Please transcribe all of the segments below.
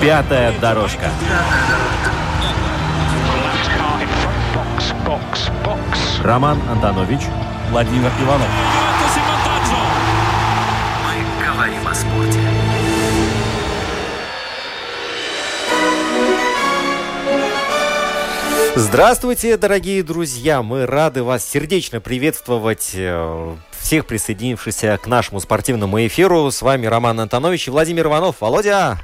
Пятая дорожка. Роман Антонович, Владимир Иванов. Мы говорим о спорте. Здравствуйте, дорогие друзья! Мы рады вас сердечно приветствовать э, всех присоединившихся к нашему спортивному эфиру. С вами Роман Антонович и Владимир Иванов. Володя!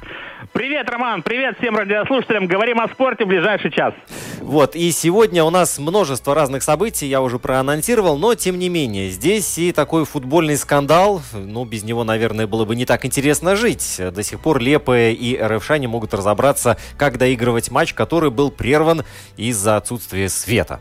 Привет, Роман, привет всем радиослушателям. Говорим о спорте в ближайший час. Вот, и сегодня у нас множество разных событий, я уже проанонсировал, но тем не менее, здесь и такой футбольный скандал, ну, без него, наверное, было бы не так интересно жить. До сих пор Лепая и РФШ не могут разобраться, как доигрывать матч, который был прерван из-за отсутствия света.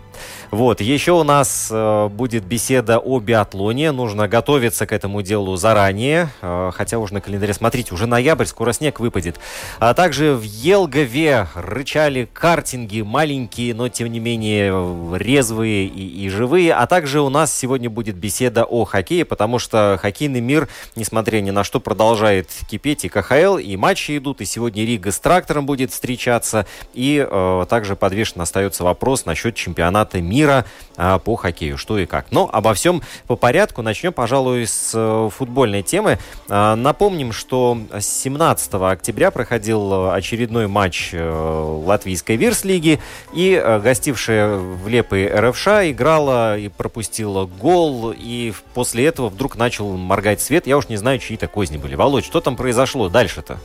Вот, еще у нас э, будет беседа о биатлоне, нужно готовиться к этому делу заранее, э, хотя уже на календаре, смотрите, уже ноябрь, скоро снег выпадет. А также в Елгове рычали картинги, маленькие, но тем не менее резвые и, и живые. А также у нас сегодня будет беседа о хоккее, потому что хоккейный мир, несмотря ни на что, продолжает кипеть. И КХЛ, и матчи идут, и сегодня Рига с трактором будет встречаться. И э, также подвешен остается вопрос насчет чемпионата мира мира а, по хоккею. Что и как. Но обо всем по порядку. Начнем, пожалуй, с э, футбольной темы. А, напомним, что 17 октября проходил очередной матч э, латвийской Вирс-лиги. И э, гостившая в Лепой РФШ играла и пропустила гол. И после этого вдруг начал моргать свет. Я уж не знаю, чьи-то козни были. Володь, что там произошло дальше-то?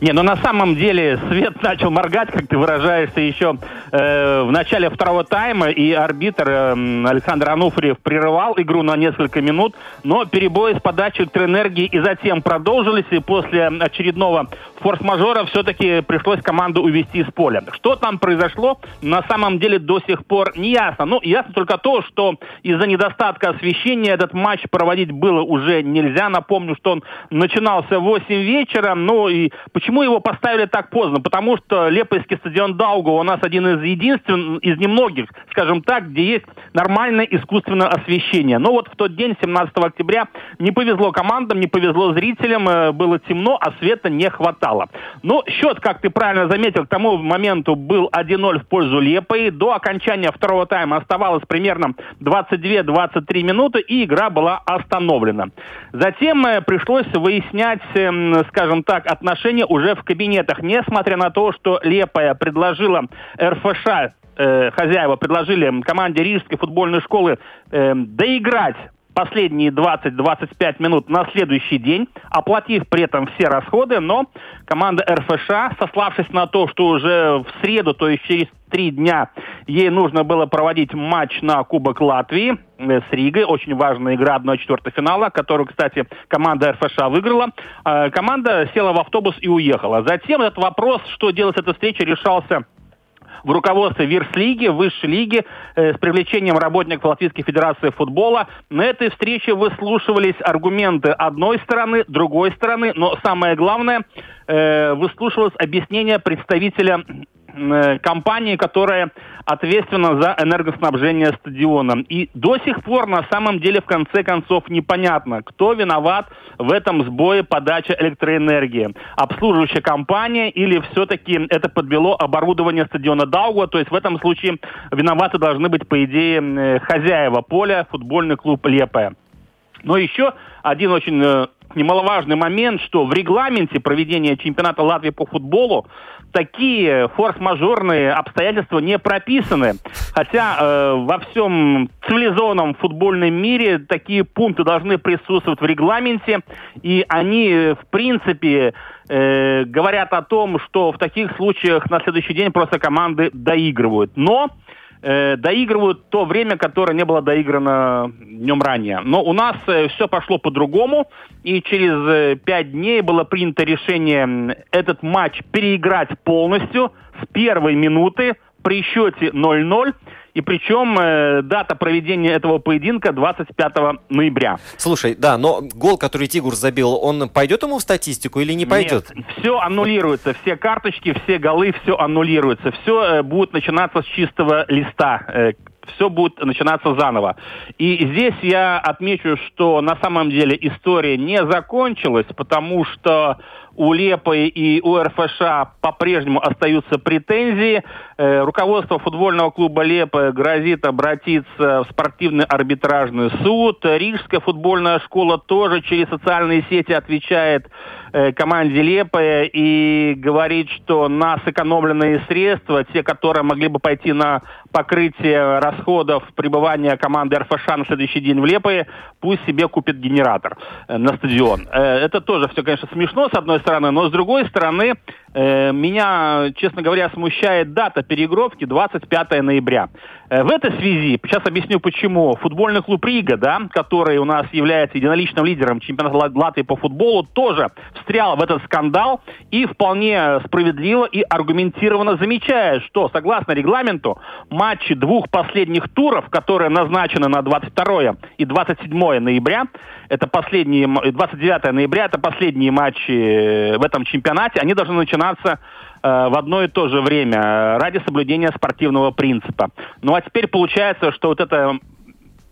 Не, ну на самом деле свет начал моргать, как ты выражаешься, еще э, в начале второго тайма, и арбитр э, Александр Ануфриев прерывал игру на несколько минут, но перебои с подачей электроэнергии и затем продолжились, и после очередного форс-мажора все-таки пришлось команду увести с поля. Что там произошло, на самом деле до сих пор не ясно. Ну, ясно только то, что из-за недостатка освещения этот матч проводить было уже нельзя. Напомню, что он начинался в 8 вечера, ну и Почему его поставили так поздно? Потому что Лепойский стадион Даугу у нас один из единственных, из немногих, скажем так, где есть нормальное искусственное освещение. Но вот в тот день, 17 октября, не повезло командам, не повезло зрителям, э, было темно, а света не хватало. Но счет, как ты правильно заметил, к тому моменту был 1-0 в пользу Лепой. До окончания второго тайма оставалось примерно 22-23 минуты, и игра была остановлена. Затем э, пришлось выяснять, эм, скажем так, отношения решение уже в кабинетах, несмотря на то, что Лепая предложила РФШ э, хозяева предложили команде Рижской футбольной школы э, доиграть последние 20-25 минут на следующий день, оплатив при этом все расходы, но команда РФШ, сославшись на то, что уже в среду, то есть через три дня, ей нужно было проводить матч на Кубок Латвии э, с Ригой, очень важная игра 1-4 финала, которую, кстати, команда РФШ выиграла. Э, команда села в автобус и уехала. Затем этот вопрос, что делать с этой встречей, решался в руководстве Вирс-лиги, высшей лиги, э, с привлечением работников Латвийской Федерации футбола. На этой встрече выслушивались аргументы одной стороны, другой стороны, но самое главное, э, выслушивалось объяснение представителя компании, которая ответственна за энергоснабжение стадиона. И до сих пор на самом деле в конце концов непонятно, кто виноват в этом сбое подачи электроэнергии. Обслуживающая компания или все-таки это подвело оборудование стадиона Дауга, то есть в этом случае виноваты должны быть, по идее, э, хозяева поля, футбольный клуб Лепая. Но еще один очень э, немаловажный момент, что в регламенте проведения чемпионата Латвии по футболу такие форс-мажорные обстоятельства не прописаны. Хотя э, во всем цивилизованном футбольном мире такие пункты должны присутствовать в регламенте, и они, в принципе, э, говорят о том, что в таких случаях на следующий день просто команды доигрывают. Но э, доигрывают то время, которое не было доиграно днем ранее. Но у нас э, все пошло по-другому, и через э, пять дней было принято решение этот матч переиграть полностью с первой минуты при счете 0-0. И причем э, дата проведения этого поединка 25 ноября. Слушай, да, но гол, который Тигур забил, он пойдет ему в статистику или не пойдет? Нет, все аннулируется, все карточки, все голы, все аннулируется. Все э, будет начинаться с чистого листа. Э, все будет начинаться заново. И здесь я отмечу, что на самом деле история не закончилась, потому что у Лепы и у РФШ по-прежнему остаются претензии. Э, руководство футбольного клуба Лепы грозит обратиться в спортивный арбитражный суд. Рижская футбольная школа тоже через социальные сети отвечает команде Лепы и говорит, что на сэкономленные средства, те, которые могли бы пойти на покрытие расходов пребывания команды РФШ на следующий день в Лепое, пусть себе купит генератор э, на стадион. Это тоже все, конечно, смешно, с одной стороны но с другой стороны, э, меня, честно говоря, смущает дата переигровки 25 ноября. Э, в этой связи, сейчас объясню почему, футбольный клуб Рига, да, который у нас является единоличным лидером чемпионата Латвии по футболу, тоже встрял в этот скандал и вполне справедливо и аргументированно замечает, что согласно регламенту матчи двух последних туров, которые назначены на 22 и 27 ноября, это последние, 29 ноября, это последние матчи э, в этом чемпионате, они должны начинаться э, в одно и то же время ради соблюдения спортивного принципа. Ну а теперь получается, что вот эта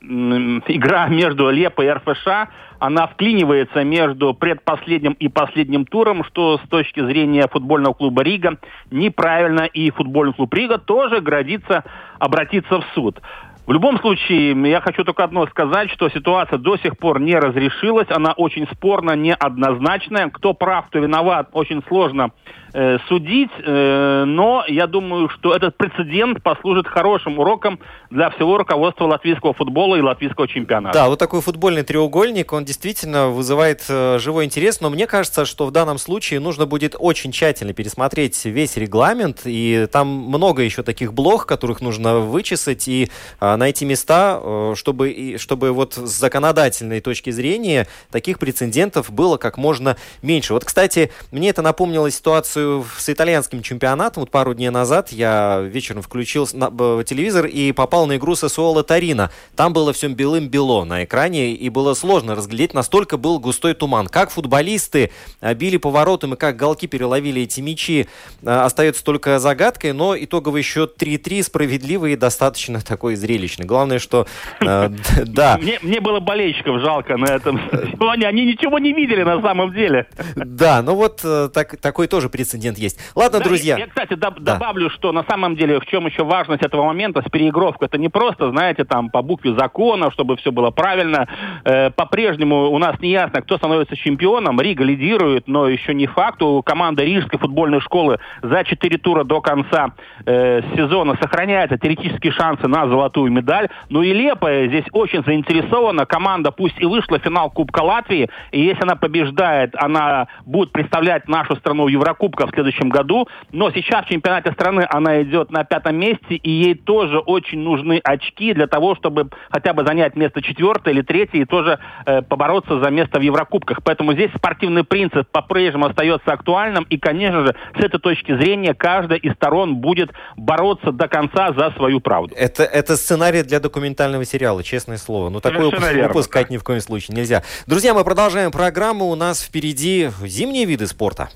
игра между Лепо и РФШ, она вклинивается между предпоследним и последним туром, что с точки зрения футбольного клуба Рига неправильно, и футбольный клуб Рига тоже грозится обратиться в суд. В любом случае, я хочу только одно сказать, что ситуация до сих пор не разрешилась, она очень спорная, неоднозначная. Кто прав, кто виноват, очень сложно э, судить, э, но я думаю, что этот прецедент послужит хорошим уроком для всего руководства латвийского футбола и латвийского чемпионата. Да, вот такой футбольный треугольник, он действительно вызывает э, живой интерес, но мне кажется, что в данном случае нужно будет очень тщательно пересмотреть весь регламент, и там много еще таких блох, которых нужно вычесать и найти места, чтобы, чтобы вот с законодательной точки зрения таких прецедентов было как можно меньше. Вот, кстати, мне это напомнило ситуацию с итальянским чемпионатом. Вот пару дней назад я вечером включил телевизор и попал на игру Сосуола Тарина. Там было все белым-бело на экране, и было сложно разглядеть, настолько был густой туман. Как футболисты били поворотом и как голки переловили эти мячи, а, остается только загадкой, но итоговый счет 3-3 справедливый и достаточно такой зрелищный. Главное, что... А, да. Мне было болельщиков жалко на этом. Они ничего не видели на самом деле. Да, ну вот э, такой тоже прецедент прецедент есть. Ладно, да, друзья. Я, кстати, доб- да. добавлю, что на самом деле в чем еще важность этого момента с переигровкой. Это не просто, знаете, там по букве закона, чтобы все было правильно. Э, по-прежнему у нас не ясно, кто становится чемпионом. Рига лидирует, но еще не факт. У команды Рижской футбольной школы за четыре тура до конца э, сезона сохраняются теоретические шансы на золотую медаль. Ну и Лепая здесь очень заинтересована. Команда пусть и вышла в финал Кубка Латвии, и если она побеждает, она будет представлять нашу страну в Еврокубках в следующем году. Но сейчас в чемпионате страны она идет на пятом месте, и ей тоже очень нужны очки для того, чтобы хотя бы занять место четвертое или третье и тоже э, побороться за место в Еврокубках. Поэтому здесь спортивный принцип по-прежнему остается актуальным, и, конечно же, с этой точки зрения каждая из сторон будет бороться до конца за свою правду. Это, это сценарий для документального сериала, честное слово. Ну, такое упускать ни в коем случае нельзя. Друзья, мы продолжаем программу. У нас впереди зимние виды спорта.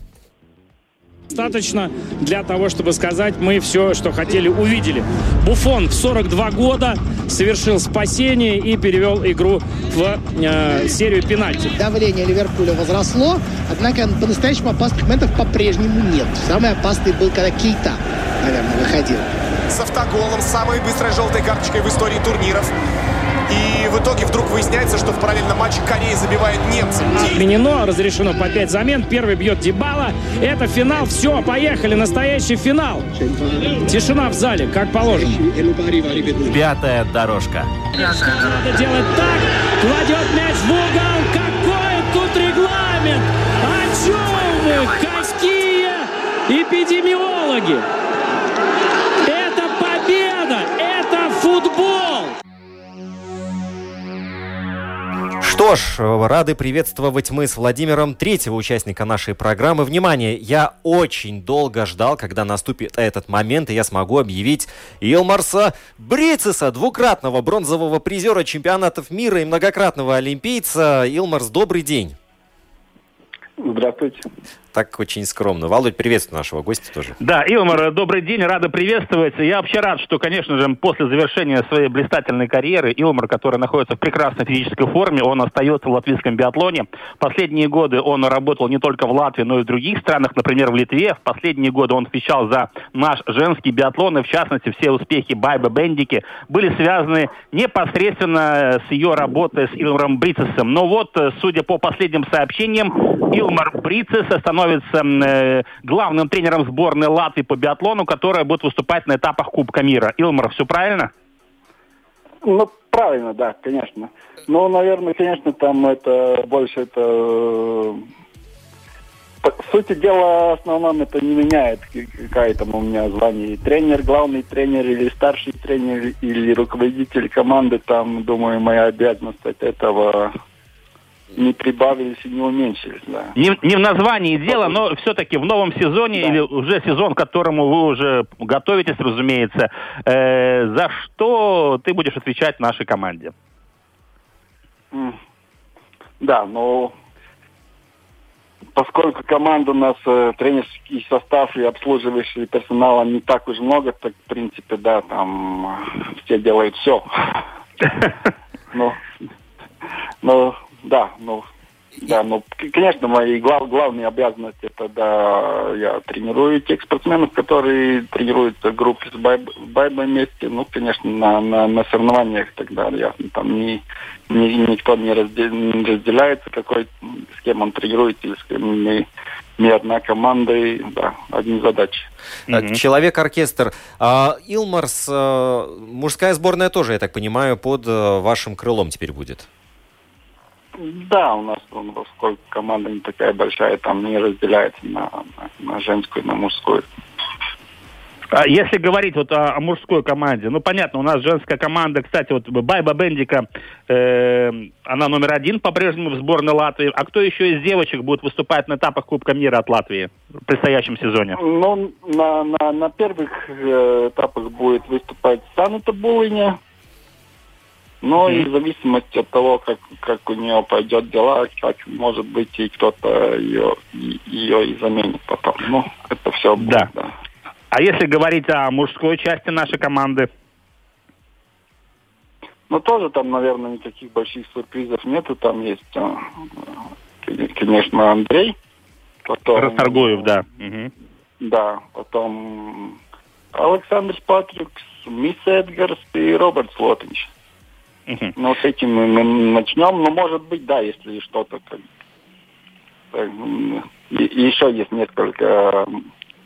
Достаточно для того, чтобы сказать, мы все, что хотели, увидели. Буфон в 42 года совершил спасение и перевел игру в э, серию пенальти. Давление Ливерпуля возросло, однако по-настоящему опасных моментов по-прежнему нет. Самый опасный был, когда Кейта, наверное, выходил. С автоголом, самой быстрой желтой карточкой в истории турниров. И в итоге вдруг выясняется, что в параллельном матче Корея забивает немцев. Отменено, разрешено по 5 замен. Первый бьет Дебала. Это финал. Все, поехали. Настоящий финал. Тишина в зале, как положено. Пятая дорожка. Надо делать так. Кладет мяч в угол. Какой тут регламент? О чем вы? Какие эпидемиологи? Что ж, рады приветствовать мы с Владимиром третьего участника нашей программы. Внимание, я очень долго ждал, когда наступит этот момент, и я смогу объявить Илмарса Брицеса, двукратного бронзового призера чемпионатов мира и многократного олимпийца. Илмарс, добрый день. Здравствуйте так очень скромно. Володь, приветствую нашего гостя тоже. Да, Илмар, добрый день, рада приветствовать. Я вообще рад, что, конечно же, после завершения своей блистательной карьеры Илмар, который находится в прекрасной физической форме, он остается в латвийском биатлоне. Последние годы он работал не только в Латвии, но и в других странах, например, в Литве. В последние годы он отвечал за наш женский биатлон, и в частности все успехи Байбы Бендики были связаны непосредственно с ее работой с Илмаром Брицесом. Но вот, судя по последним сообщениям, Илмар Брицес становится становится э, главным тренером сборной Латвии по биатлону, которая будет выступать на этапах Кубка мира. Илмар, все правильно? Ну, правильно, да, конечно. Но, наверное, конечно, там это больше это... Э, по сути дела, в основном это не меняет, какая там у меня звание. Тренер, главный тренер или старший тренер или руководитель команды, там, думаю, моя обязанность от этого не прибавились и не уменьшились, да. Не, не в названии дело, но все-таки в новом сезоне да. или уже сезон, к которому вы уже готовитесь, разумеется, э, за что ты будешь отвечать нашей команде? Да, но поскольку команда у нас э, тренерский состав и обслуживающий персонала не так уж много, так в принципе, да, там все делают все. Но, но да, ну, да, ну, конечно, мои глав, главные обязанности это, да, я тренирую тех спортсменов, которые тренируются в группе с Байбой вместе, ну, конечно, на, на, на соревнованиях тогда, ясно, там ни, ни, никто не, раздел, не разделяется, какой, с кем он тренируется, или с кем не, не одна команда, и, да, одни задачи. Mm-hmm. Человек-оркестр. А, Илмарс, а, мужская сборная тоже, я так понимаю, под а, вашим крылом теперь будет? Да, у нас ну, поскольку команда не такая большая, там не разделяется на, на, на женскую, на мужскую. А если говорить вот о, о мужской команде, ну понятно, у нас женская команда, кстати, вот Байба Бендика, э, она номер один по-прежнему в сборной Латвии. А кто еще из девочек будет выступать на этапах Кубка мира от Латвии в предстоящем сезоне? Ну, на, на, на первых э, этапах будет выступать Санута Булыня, но mm-hmm. и в зависимости от того, как, как у нее пойдет дела, как может быть и кто-то ее, ее и заменит потом. Ну, это все будет, да. да. А если говорить о мужской части нашей команды? Ну, тоже там, наверное, никаких больших сюрпризов нету. Там есть, а, конечно, Андрей. Потом, Расторгуев, да. Угу. Да, потом Александр Патрикс, Мисс Эдгарс и Роберт Слотинч. Угу. Ну, с этим мы начнем. Ну, может быть, да, если что-то. Еще есть несколько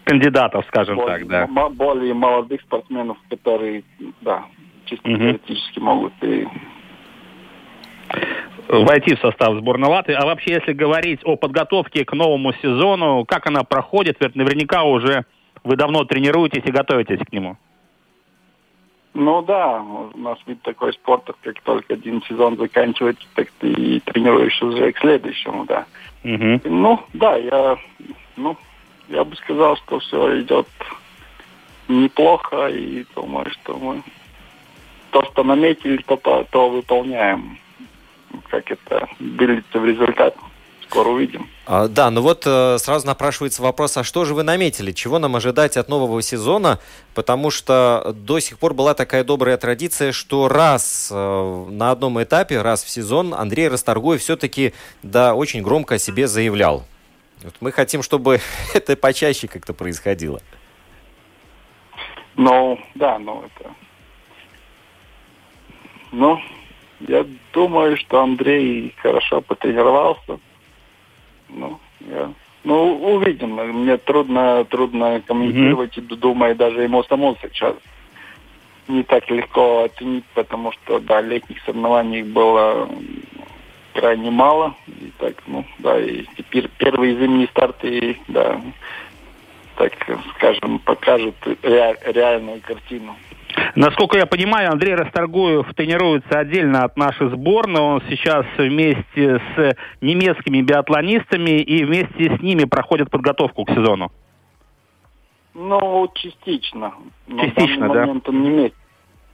кандидатов, скажем более, так, да. Более молодых спортсменов, которые, да, чисто угу. теоретически могут и войти в состав сборной Латвии. А вообще, если говорить о подготовке к новому сезону, как она проходит, ведь наверняка уже вы давно тренируетесь и готовитесь к нему. Ну да, у нас вид такой спорта, как только один сезон заканчивается, так ты и тренируешься уже к следующему, да. Угу. Ну, да, я, ну, я бы сказал, что все идет неплохо, и думаю, что мы то, что наметили, то, то, то выполняем. Как это выльется в результат скоро увидим. А, да, ну вот э, сразу напрашивается вопрос, а что же вы наметили? Чего нам ожидать от нового сезона? Потому что до сих пор была такая добрая традиция, что раз э, на одном этапе, раз в сезон Андрей Расторгуев все-таки, да, очень громко о себе заявлял. Вот мы хотим, чтобы это почаще как-то происходило. Ну, да, ну это... Ну, я думаю, что Андрей хорошо потренировался ну, я, ну, увидим. Мне трудно, трудно комментировать, mm-hmm. думаю, даже ему самому сейчас не так легко оценить, потому что, да, летних соревнований было крайне мало. И так, ну, да, и теперь первые зимние старты, да, так скажем, покажут ре- реальную картину. Насколько я понимаю, Андрей Расторгуев тренируется отдельно от нашей сборной. Он сейчас вместе с немецкими биатлонистами и вместе с ними проходит подготовку к сезону. Ну, частично. Частично, на да? момент он не вместе,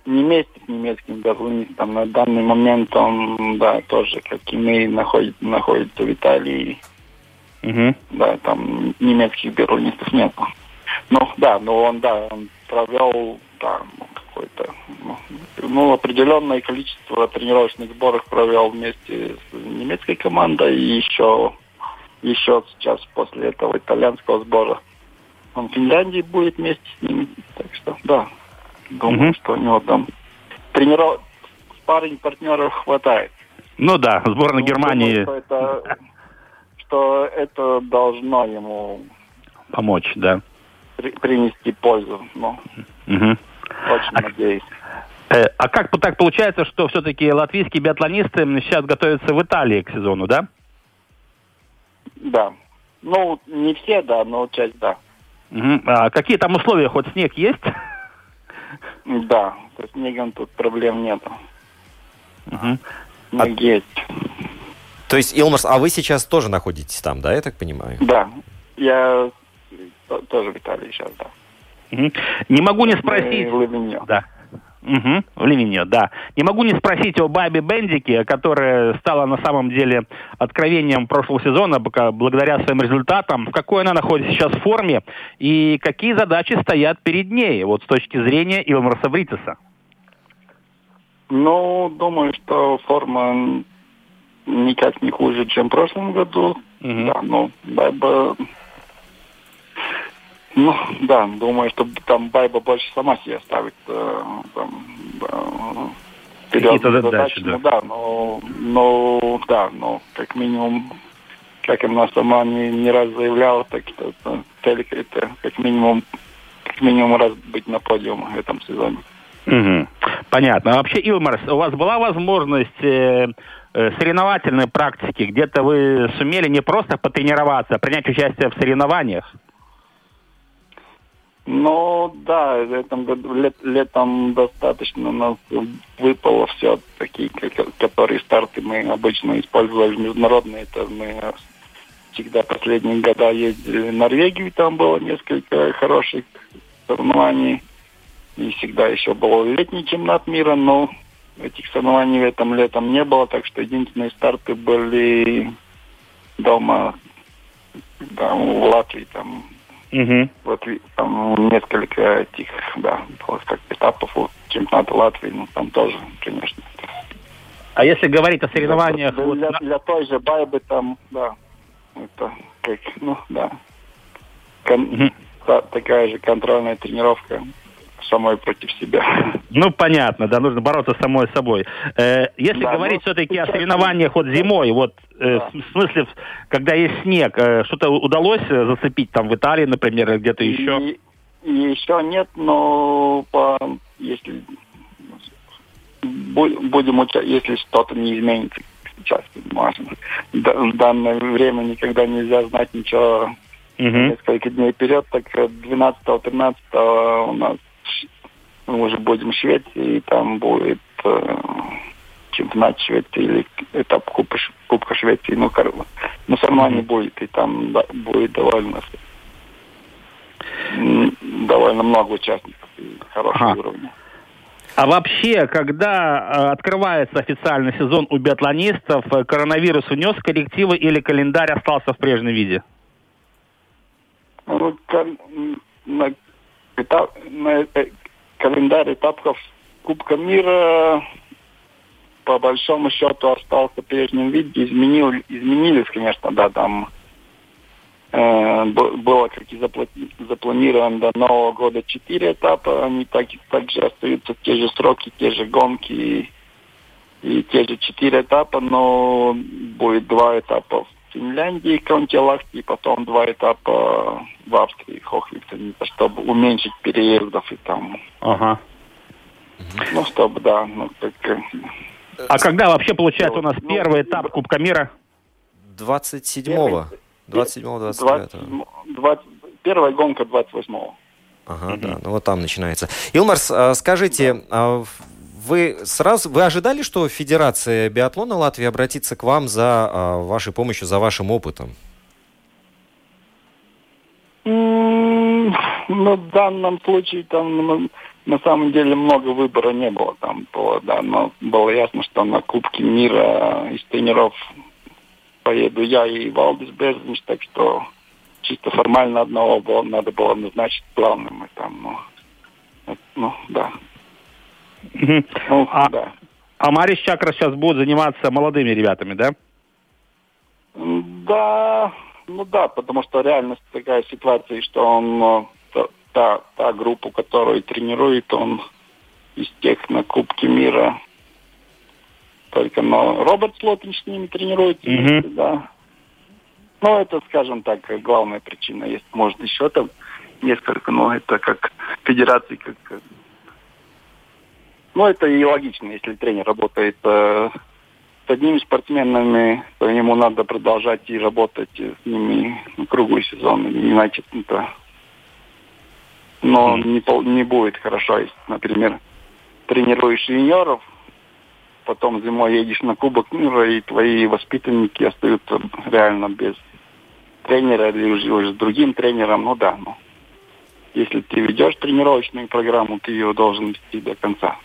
не вместе с немецким биатлонистом. На данный момент он, да, тоже, как и мы, находит, находится в Италии. Угу. Да, там немецких биатлонистов нет. Ну, да, но он, да, он провел, да, ну, какое-то, ну, ну, определенное количество тренировочных сборов провел вместе с немецкой командой и еще, еще сейчас после этого итальянского сбора он в Финляндии будет вместе с ними. Так что, да, думаю, Мгм. что у него там трениров... парень партнеров хватает. Ну да, сборная Ну, Германии думаю, что это, что это должно ему помочь, да. при- принести пользу. Ну, Мгм. Очень А- надеюсь. Э, А как так получается, что все-таки латвийские биатлонисты сейчас готовятся в Италии к сезону, да? Да. Ну, не все, да, но часть, да. Мгм. А какие там условия? Хоть снег есть? Да, со снегом тут проблем нету. Снег есть. То есть, Илмарс, а вы сейчас тоже находитесь там, да, я так понимаю? Да, я то- тоже в Италии сейчас, да. Не могу не спросить. в Ливеньо. Да. Угу, в Ливеньо, да. Не могу не спросить о Бабе Бендике, которая стала на самом деле откровением прошлого сезона благодаря своим результатам. В какой она находится сейчас форме и какие задачи стоят перед ней, вот с точки зрения Илмарса Бритеса? Ну, думаю, что форма никак не хуже, чем в прошлом году. Мгм. Да, ну, Байба... Ну, да, думаю, что там Байба больше сама себе ставит э, там, э, Какие-то задачи, задачи. Ну, да, но, но, да, но как минимум, как она сама не, не раз заявляла, так что это, цель это как минимум, как минимум раз быть на подиуме в этом сезоне. Мгм. Понятно. А вообще, Илмарс, у вас была возможность э, э, соревновательной практики? Где-то вы сумели не просто потренироваться, а принять участие в соревнованиях? Ну, да, в этом году лет- летом достаточно у нас выпало все такие, которые старты мы обычно использовали международные. Это мы всегда последние года ездили в Норвегию, там было несколько хороших соревнований. И всегда еще был летний чемпионат мира, но этих соревнований в этом летом не было, так что единственные старты были дома, да, в Латвии, там Угу. вот там несколько этих, да, было как этапов вот, чемпионата Латвии, ну там тоже, конечно. А если говорить о соревнованиях... Для, вот для, для той же Байбы там, да, это как, ну да, Кон- Мгм. та- такая же контрольная тренировка самой против себя. Ну, понятно, да, нужно бороться с самой собой. Э, если Да, говорить ну, все-таки о соревнованиях вот зимой, вот э, Да. в смысле, когда есть снег, э, что-то удалось э, зацепить там в Италии, например, или где-то еще? И, и еще нет, но по, если бу- будем если что-то не изменится сейчас, можно. В данное время никогда нельзя знать ничего Мгм. несколько дней вперед, так 12-13 у нас мы уже будем в Швеции, и там будет э, чемпионат Швеции или этап Кубка, Кубка Швеции, ну, кор- ну соревнований Мгм. будет, и там да, будет довольно довольно много участников и хороший Ага. уровень. А вообще, когда э, открывается официальный сезон у биатлонистов, э, коронавирус внес коррективы или календарь остался в прежнем виде? Ну, на, этап, на э, календарь этапов Кубка мира по большому счету остался в прежнем виде. Изменил, изменились, конечно, да, там э, было, как и запла- запланировано до Нового года, четыре этапа. Они так, также остаются те же сроки, те же гонки и, и те же четыре этапа, но будет два этапа в Финляндии, Контилахти, и потом два этапа в Австрии, Хохлифтене, чтобы уменьшить переездов и там, Ага. ну, чтобы, да, ну, так, э, А когда вообще получается у нас Ну, первый этап Кубка мира? 27-го. 27-го, 29-го. 20, 20 первая гонка 28-го. Ага, mm-hmm. да, ну вот там начинается. Илмарс, а, скажите, да. Вы сразу, вы ожидали, что Федерация биатлона Латвии обратится к вам за а, вашей помощью, за вашим опытом? Mm, ну, в данном случае там на самом деле много выбора не было. Там было, да, но было ясно, что на Кубке мира из тренеров поеду я и Валдис Безденч, так что чисто формально одного было, надо было назначить главным. И там, ну, ну да. Ну, а, да. а Марис Чакра сейчас будет заниматься молодыми ребятами, да? Да, ну да, потому что реальность такая ситуация, что он та, та группа, которую тренирует, он из тех на Кубке мира. Только но Роберт Слотин с ними тренируется, mm-hmm. да. Ну, это, скажем так, главная причина. Есть, может, еще там несколько, но это как федерации, как... Ну, это и логично, если тренер работает э, с одними спортсменами, то ему надо продолжать и работать с ними круглый сезон. Иначе это но не, не будет хорошо, если, например, тренируешь юниоров, потом зимой едешь на Кубок мира, и твои воспитанники остаются реально без тренера или уже, уже с другим тренером, ну да, ну. Если ты ведешь тренировочную программу, ты ее должен вести до конца.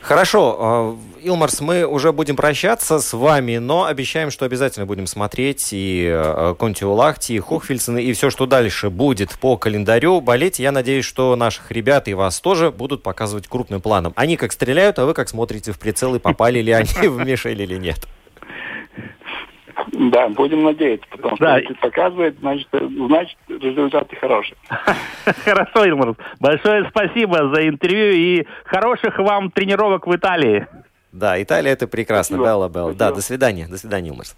Хорошо, а, Илмарс, мы уже будем прощаться с вами, но обещаем, что обязательно будем смотреть и а, Контиолахти, и Хохфельсен, и все, что дальше будет по календарю. Болеть, я надеюсь, что наших ребят и вас тоже будут показывать крупным планом. Они как стреляют, а вы как смотрите в прицел и попали ли они в мишель или нет. Да, будем надеяться, потому что да. если показывает, значит, значит результаты хорошие. Хорошо, Илмар. Большое спасибо за интервью и хороших вам тренировок в Италии. Да, Италия это прекрасно. Спасибо. Белла, Белла. Да, до свидания. До свидания, Илмарс.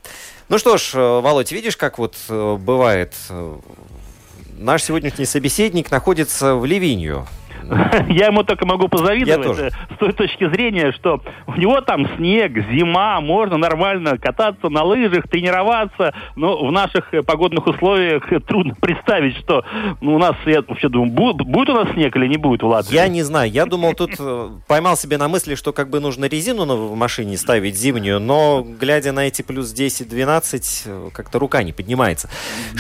Ну что ж, э, Володь, видишь, как вот э, бывает? Э, наш сегодняшний собеседник находится в Ливинью. Я ему только могу позавидовать э, с той точки зрения, что у него там снег, зима, можно нормально кататься на лыжах, тренироваться. Но в наших э, погодных условиях трудно представить, что ну, у нас, я вообще думаю, будет, у нас снег или не будет в Латвии? Я не знаю. Я думал, тут э, поймал себе на мысли, что как бы нужно резину в машине ставить зимнюю, но глядя на эти плюс 10-12, как-то рука не поднимается.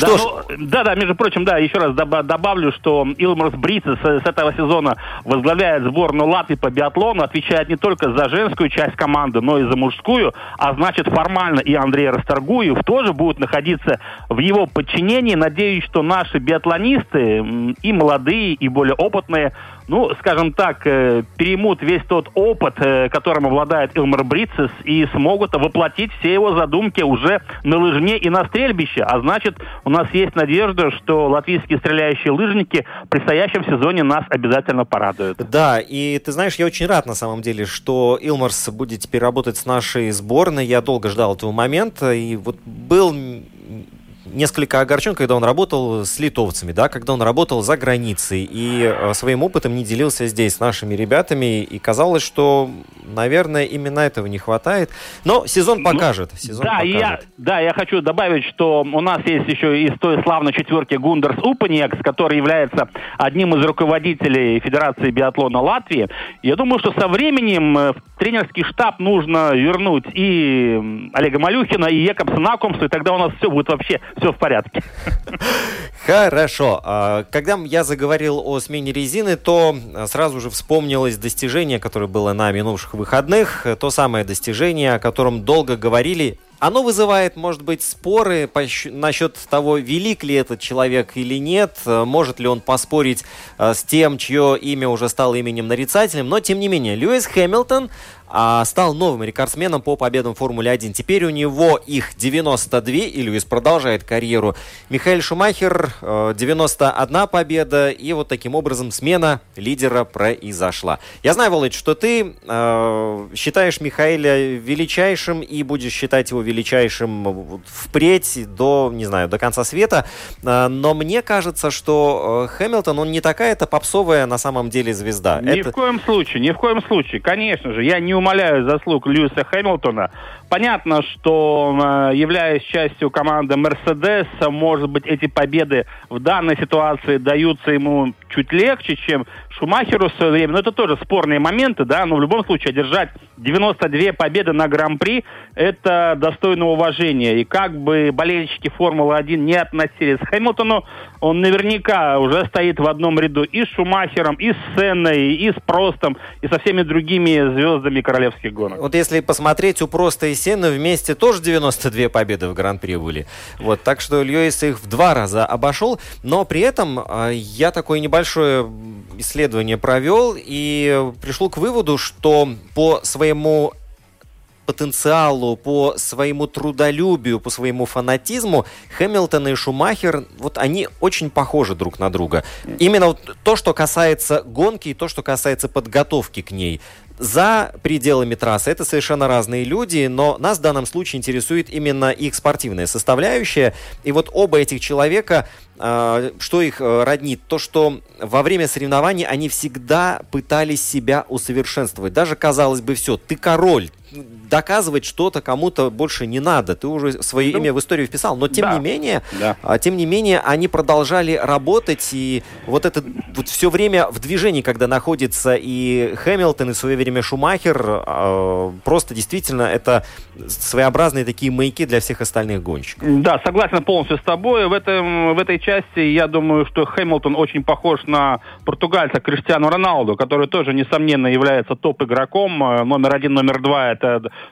Да, что ну, ж... да, да, между прочим, да, еще раз добавлю, что Илмарс Брицес с этого сезона сезона возглавляет сборную Латвии по биатлону, отвечает не только за женскую часть команды, но и за мужскую, а значит формально и Андрей Расторгуев тоже будет находиться в его подчинении. Надеюсь, что наши биатлонисты, и молодые, и более опытные, ну, скажем так, э, переймут весь тот опыт, э, которым обладает Илмар Брицес, и смогут воплотить все его задумки уже на лыжне и на стрельбище. А значит, у нас есть надежда, что латвийские стреляющие лыжники в предстоящем сезоне нас обязательно порадуют. Да, и ты знаешь, я очень рад на самом деле, что Илмарс будет теперь работать с нашей сборной. Я долго ждал этого момента, и вот был несколько огорчен, когда он работал с литовцами, да, когда он работал за границей и э, своим опытом не делился здесь с нашими ребятами. И казалось, что, наверное, именно этого не хватает. Но сезон ну, покажет. Сезон да, покажет. Я, да, я хочу добавить, что у нас есть еще из той славной четверки Гундерс Упанекс, который является одним из руководителей Федерации биатлона Латвии. Я думаю, что со временем э, в тренерский штаб нужно вернуть и Олега Малюхина, и Екобса Акумсу, и тогда у нас все будет вообще все в порядке. Хорошо. А, когда я заговорил о смене резины, то сразу же вспомнилось достижение, которое было на минувших выходных. То самое достижение, о котором долго говорили оно вызывает, может быть, споры насчет того, велик ли этот человек или нет, может ли он поспорить э, с тем, чье имя уже стало именем нарицательным, но тем не менее, Льюис Хэмилтон а, стал новым рекордсменом по победам в Формуле 1. Теперь у него их 92, и Льюис продолжает карьеру. Михаил Шумахер 91 э, победа, и вот таким образом смена лидера произошла. Я знаю, Володь, что ты э, считаешь Михаила величайшим и будешь считать его величайшим впредь до, не знаю, до конца света, э, но мне кажется, что э, Хэмилтон, он не такая-то попсовая на самом деле звезда. Ни Это... в коем случае, ни в коем случае, конечно же. Я не умаляю заслуг Льюиса Хэмилтона, Понятно, что э, являясь частью команды Мерседес, может быть, эти победы в данной ситуации даются ему чуть легче, чем Шумахеру в свое время. Но это тоже спорные моменты, да, но в любом случае одержать 92 победы на Гран-при – это достойно уважения. И как бы болельщики Формулы-1 не относились к Хэмилтону, он наверняка уже стоит в одном ряду и с Шумахером, и с Сенной, и с Простом, и со всеми другими звездами королевских гонок. Вот если посмотреть, у Проста и Сенны вместе тоже 92 победы в Гран-при были. Вот, так что Льюис их в два раза обошел, но при этом а, я такой небольшое исследование провел и пришел к выводу, что по своему потенциалу, по своему трудолюбию, по своему фанатизму Хэмилтон и Шумахер, вот они очень похожи друг на друга. Именно вот то, что касается гонки и то, что касается подготовки к ней. За пределами трассы это совершенно разные люди, но нас в данном случае интересует именно их спортивная составляющая. И вот оба этих человека а, что их э, роднит? То, что во время соревнований они всегда пытались себя усовершенствовать. Даже казалось бы, все, ты король, доказывать что-то кому-то больше не надо. Ты уже свое ну, имя в историю вписал. Но тем да, не менее, да. А, тем не менее, они продолжали работать. И вот это вот все время в движении, когда находится и Хэмилтон, и в свое время Шумахер, а, просто действительно это своеобразные такие маяки для всех остальных гонщиков. Да, согласен полностью с тобой. В, этом, в этой части я думаю, что Хэмилтон очень похож на португальца Криштиану Роналду, который тоже, несомненно, является топ-игроком. Э, номер один, номер два – это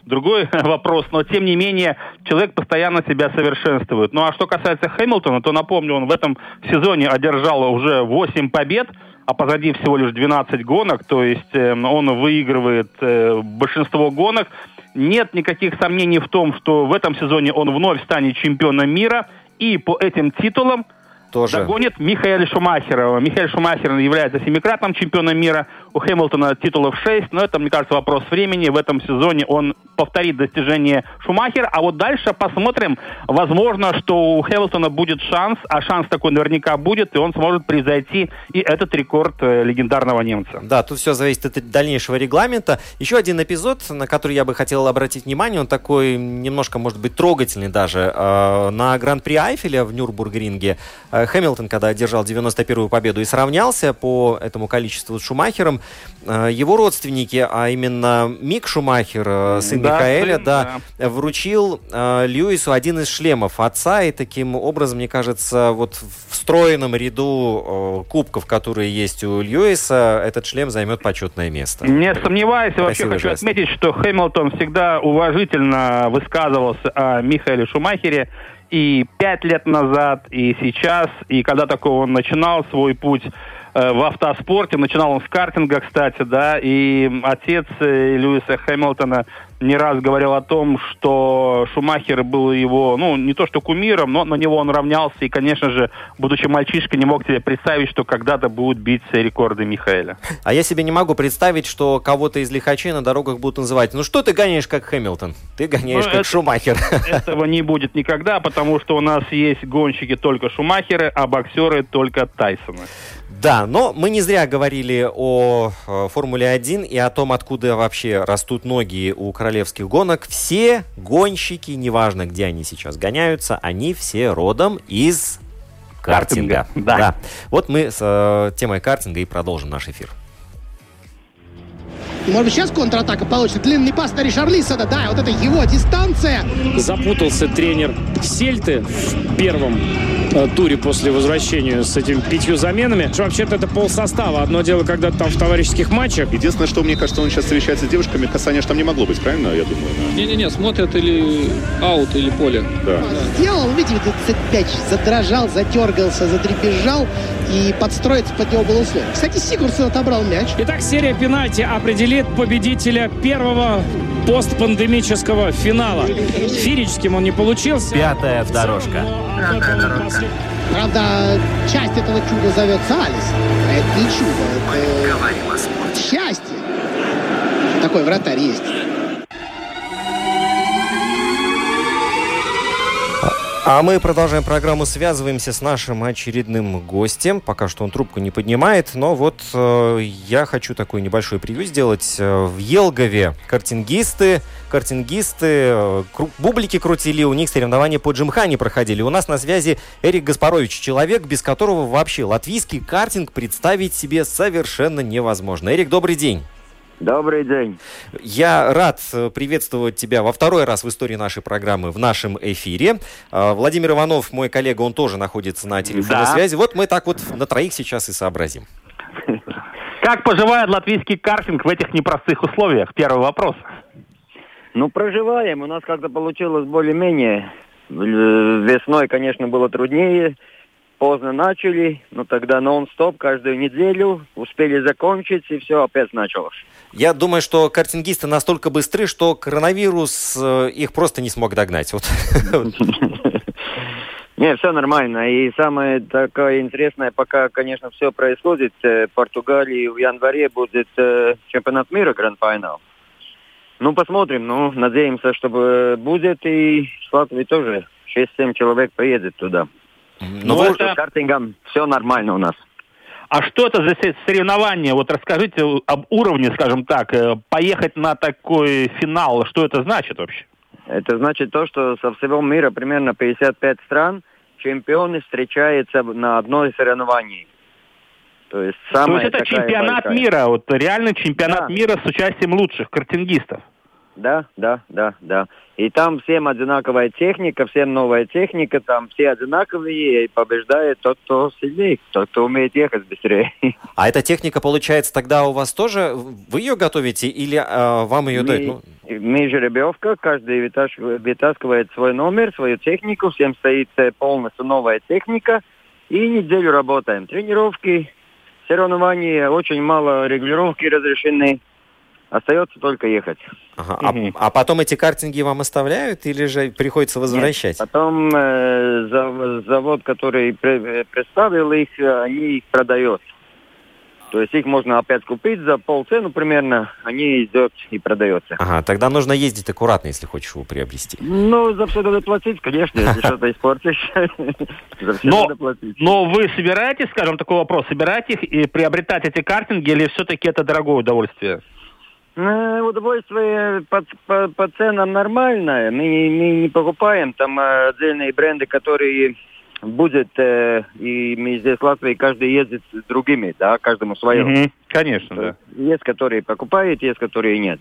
другой вопрос. Но, тем не менее, человек постоянно себя совершенствует. Ну, а что касается Хэмилтона, то, напомню, он в этом сезоне одержал уже 8 побед – а позади всего лишь 12 гонок, то есть э, он выигрывает э, большинство гонок. Нет никаких сомнений в том, что в этом сезоне он вновь станет чемпионом мира, и по этим титулам тоже. догонит Михаэля Шумахера. Михаил Шумахер является семикратным чемпионом мира. У Хэмилтона титулов 6, но это, мне кажется, вопрос времени. В этом сезоне он повторит достижение Шумахера. А вот дальше посмотрим. Возможно, что у Хэмилтона будет шанс, а шанс такой наверняка будет, и он сможет превзойти и этот рекорд э, легендарного немца. Да, тут все зависит от дальнейшего регламента. Еще один эпизод, на который я бы хотел обратить внимание, он такой немножко, может быть, трогательный даже. Э, на Гран-при Айфеля в Нюрбургринге э, Хэмилтон, когда одержал 91-ю победу и сравнялся по этому количеству с Шумахером, э, его родственники, а именно Мик Шумахер, э, сын да, Михаэля, сын, да, да, вручил э, Льюису один из шлемов отца, и таким образом, мне кажется, вот в встроенном ряду кубков, которые есть у Льюиса, этот шлем займет почетное место. Не сомневаюсь, вообще хочу жест. отметить, что Хэмилтон всегда уважительно высказывался о Михаиле Шумахере, и пять лет назад, и сейчас, и когда такой он начинал свой путь в автоспорте, начинал он с картинга, кстати, да, и отец э, Льюиса Хэмилтона не раз говорил о том, что Шумахер был его, ну, не то что кумиром, но на него он равнялся. И, конечно же, будучи мальчишкой, не мог себе представить, что когда-то будут бить рекорды Михаэля. А я себе не могу представить, что кого-то из лихачей на дорогах будут называть. Ну что ты гоняешь как Хэмилтон? Ты гоняешь ну, как это, Шумахер. Этого не будет никогда, потому что у нас есть гонщики только Шумахеры, а боксеры только Тайсоны. Да, но мы не зря говорили о э, Формуле 1 и о том, откуда вообще растут ноги у королевских гонок. Все гонщики, неважно, где они сейчас гоняются, они все родом из картинга. картинга да. да. Вот мы с э, темой картинга и продолжим наш эфир. Может быть, сейчас контратака получится. Длинный пас на Ришарлисона. Да, вот это его дистанция. Запутался тренер Сельты в первом Э, туре после возвращения с этими пятью заменами. Вообще-то это пол состава. Одно дело, когда там в товарищеских матчах. Единственное, что мне кажется, он сейчас встречается с девушками, касания там не могло быть, правильно, я думаю? Не-не-не, смотрят или аут, или поле. Да. Сделал, видите, этот мяч задрожал, затергался, задребезжал и подстроиться под него было условие. Кстати, Сигурсон отобрал мяч. Итак, серия пенальти определит победителя первого постпандемического финала. Фирическим он не получился. Пятая дорожка. Пятая дорожка. Правда, часть этого чуда зовется Алис. А это не чудо, это говорим о спорте. счастье. Такой вратарь есть. А мы продолжаем программу, связываемся с нашим очередным гостем. Пока что он трубку не поднимает, но вот э, я хочу такой небольшой превью сделать. Э, в Елгове картингисты, картингисты, э, кру- бублики крутили, у них соревнования по джимхане проходили. У нас на связи Эрик Гаспарович, человек, без которого вообще латвийский картинг представить себе совершенно невозможно. Эрик, добрый день. Добрый день. Я рад э, приветствовать тебя во второй раз в истории нашей программы в нашем эфире. Э, Владимир Иванов, мой коллега, он тоже находится на телефонной Да. связи. Вот мы так вот на троих сейчас и сообразим. Как поживает латвийский картинг в этих непростых условиях? Первый вопрос. Ну, проживаем. У нас как-то получилось более-менее. Э, Весной, конечно, было труднее. Поздно начали, но тогда нон-стоп каждую неделю. Успели закончить, и все опять началось. Я думаю, что картингисты настолько быстры, что коронавирус э, их просто не смог догнать. Вот. Не, все нормально. И самое такое интересное, пока, конечно, все происходит, э, в Португалии в январе будет э, чемпионат мира Гранд Финал. Ну, посмотрим. Ну, надеемся, чтобы будет. И с Латвии тоже 6-7 человек поедет туда. Ну, Ну, вы- это- С картингом все нормально у нас. А что это за соревнование? Вот расскажите об уровне, скажем так. Э, Поехать на такой финал, что это значит вообще? Это значит то, что со всего мира примерно 55 стран чемпионы встречаются на одной соревновании. То есть То самая есть это чемпионат большая. мира, вот реальный чемпионат Да. мира с участием лучших картингистов. Да, да, да, да. И там всем одинаковая техника, всем новая техника, там все одинаковые, и побеждает тот, кто сильнее, тот, кто умеет ехать быстрее. А эта техника, получается, тогда у вас тоже? Вы ее готовите или э, вам ее дают? Ну, Мы, мы жеребьевка, каждый вытаскивает свой номер, свою технику, всем стоит э, полностью новая техника, и неделю работаем. Тренировки, соревнования, очень мало регулировки разрешены. Остается только ехать. ага. А- Мгм. а, потом эти картинги вам оставляют или же приходится возвращать? Потом э, зав- завод, который пре- представил их, э, они их продает. То есть их можно опять купить за полцену примерно, они идет и продается. Ага, тогда нужно ездить аккуратно, если хочешь его приобрести. Ну, за все надо платить, конечно, если что-то испортишь. За все Но- надо платить. Но вы собираетесь, скажем, такой вопрос, собираетесь их и приобретать эти картинги или все-таки это дорогое удовольствие? Э, Удовольствие по, по- по ценам нормальное. Мы, не- мы не покупаем там э, отдельные бренды, которые будет, э, и мы здесь в Латвии каждый ездит с другими, да, каждому свое. Мгм, Конечно, да. Есть, которые покупают, есть, которые нет.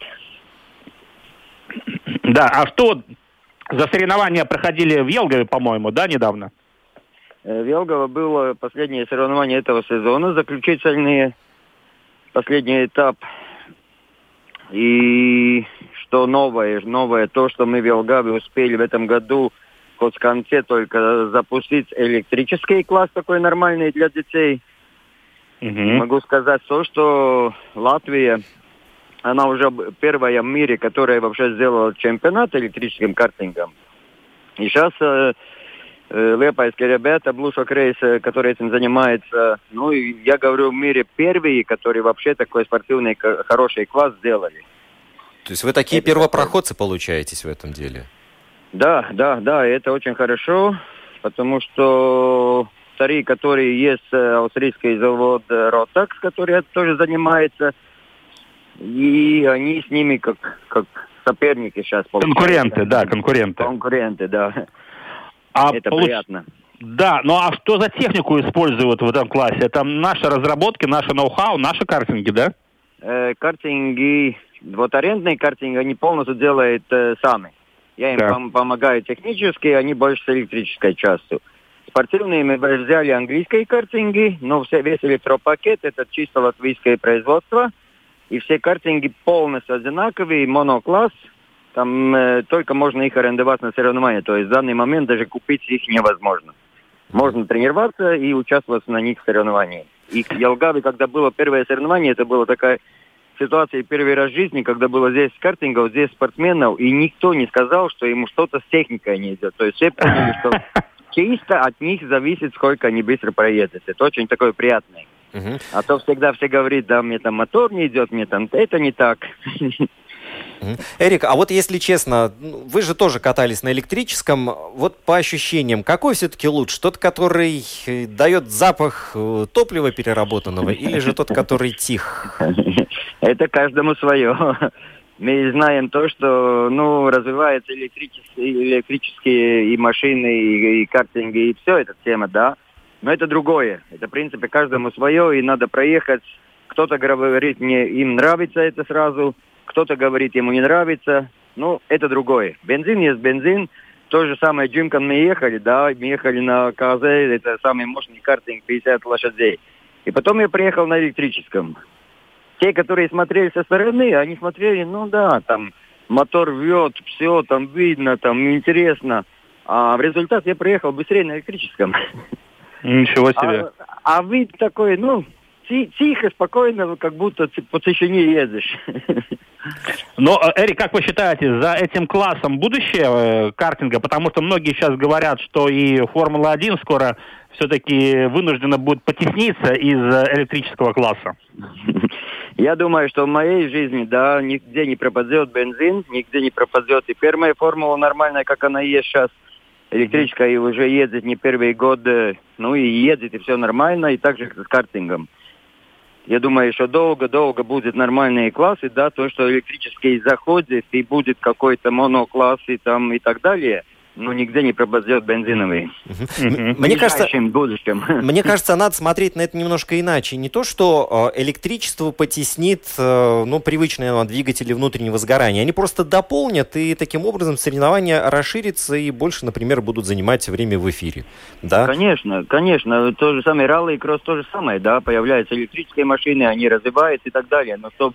Да, а что за соревнования проходили в Елгове, по-моему, да, недавно? Э, В Елгово было последнее соревнование этого сезона, заключительные, последний этап. И что новое, новое, то, что мы в Елгаве успели в этом году хоть в конце только запустить электрический класс такой нормальный для детей. Мгм. Могу сказать то, что Латвия, она уже первая в мире, которая вообще сделала чемпионат электрическим картингом. И сейчас э, лепайские ребята, Блушок Рейс, э, которые этим занимаются, ну, и я говорю, в мире первые, которые вообще такой спортивный хороший класс сделали. То есть вы такие Это первопроходцы получаетесь в этом деле? Да, да, да, это очень хорошо, потому что вторые, которые есть э, австрийский завод Ротакс, который тоже занимается, и они с ними как, как соперники сейчас. получаются. Конкуренты, да, конкуренты. Конкуренты, да. А это получ- приятно. Да, ну а что за технику используют в этом классе? Это наши разработки, наши ноу-хау, наши картинги, да? Э, картинги, вот арендные картинги, они полностью делают э, сами. Я им Да. пом- помогаю технически, они больше с электрической частью. Спортивные мы взяли английские картинги, но все, весь электропакет это чисто латвийское производство. И все картинги полностью одинаковые, монокласс. Там э, только можно их арендовать на соревнования. То есть в данный момент даже купить их невозможно. Можно тренироваться и участвовать на них в соревновании. И в Елгаве, когда было первое соревнование, это была такая ситуация первый раз в жизни, когда было здесь картингов, здесь спортсменов, и никто не сказал, что ему что-то с техникой не идет. То есть все поняли, что чисто от них зависит, сколько они быстро проедут. Это очень такое приятное. Мгм. А то всегда все говорят, да, мне там мотор не идет, мне там это не так. Эрик, а вот если честно, ну, вы же тоже катались на электрическом. Вот по ощущениям, какой все-таки лучше? Тот, который э, дает запах э, топлива переработанного, или же тот, который тих? Это каждому свое. Мы знаем то, что ну, развиваются электрические, электрические и машины, и, и картинги, и все эта тема, да. Но это другое. Это, в принципе, каждому свое, и надо проехать. Кто-то говорит, мне им нравится это сразу, кто-то говорит, ему не нравится. Ну, это другое. Бензин есть бензин. То же самое Джимкан мы ехали, да, мы ехали на КЗ, это самый мощный картинг, 50 лошадей. И потом я приехал на электрическом. Те, которые смотрели со стороны, они смотрели, ну да, там мотор вьет, все там видно, там интересно. А в результате я приехал быстрее на электрическом. Ничего себе. А, а вид такой, ну, тихо, спокойно, как будто по тишине едешь. Но, э, Эрик, как вы считаете, за этим классом будущее э, картинга? Потому что многие сейчас говорят, что и Формула-1 скоро все-таки вынуждена будет потесниться из э, электрического класса. Я думаю, что в моей жизни, да, нигде не пропадет бензин, нигде не пропадет и первая формула нормальная, как она есть сейчас. Электрическая и уже едет не первый год, ну и едет, и все нормально, и также с картингом. Я думаю, что долго-долго будет нормальные классы, да, то, что электрический заходит, и будет какой-то монокласс и там и так далее – ну, нигде не пропадет бензиновый. Мне кажется, будущем. мне кажется, надо смотреть на это немножко иначе. Не то, что э, электричество потеснит э, ну, привычные двигатели внутреннего сгорания. Они просто дополнят, и таким образом соревнования расширятся и больше, например, будут занимать время в эфире. Да? Конечно, конечно. То же самое ралли и кросс то же самое, да. Появляются электрические машины, они развиваются и так далее. Но что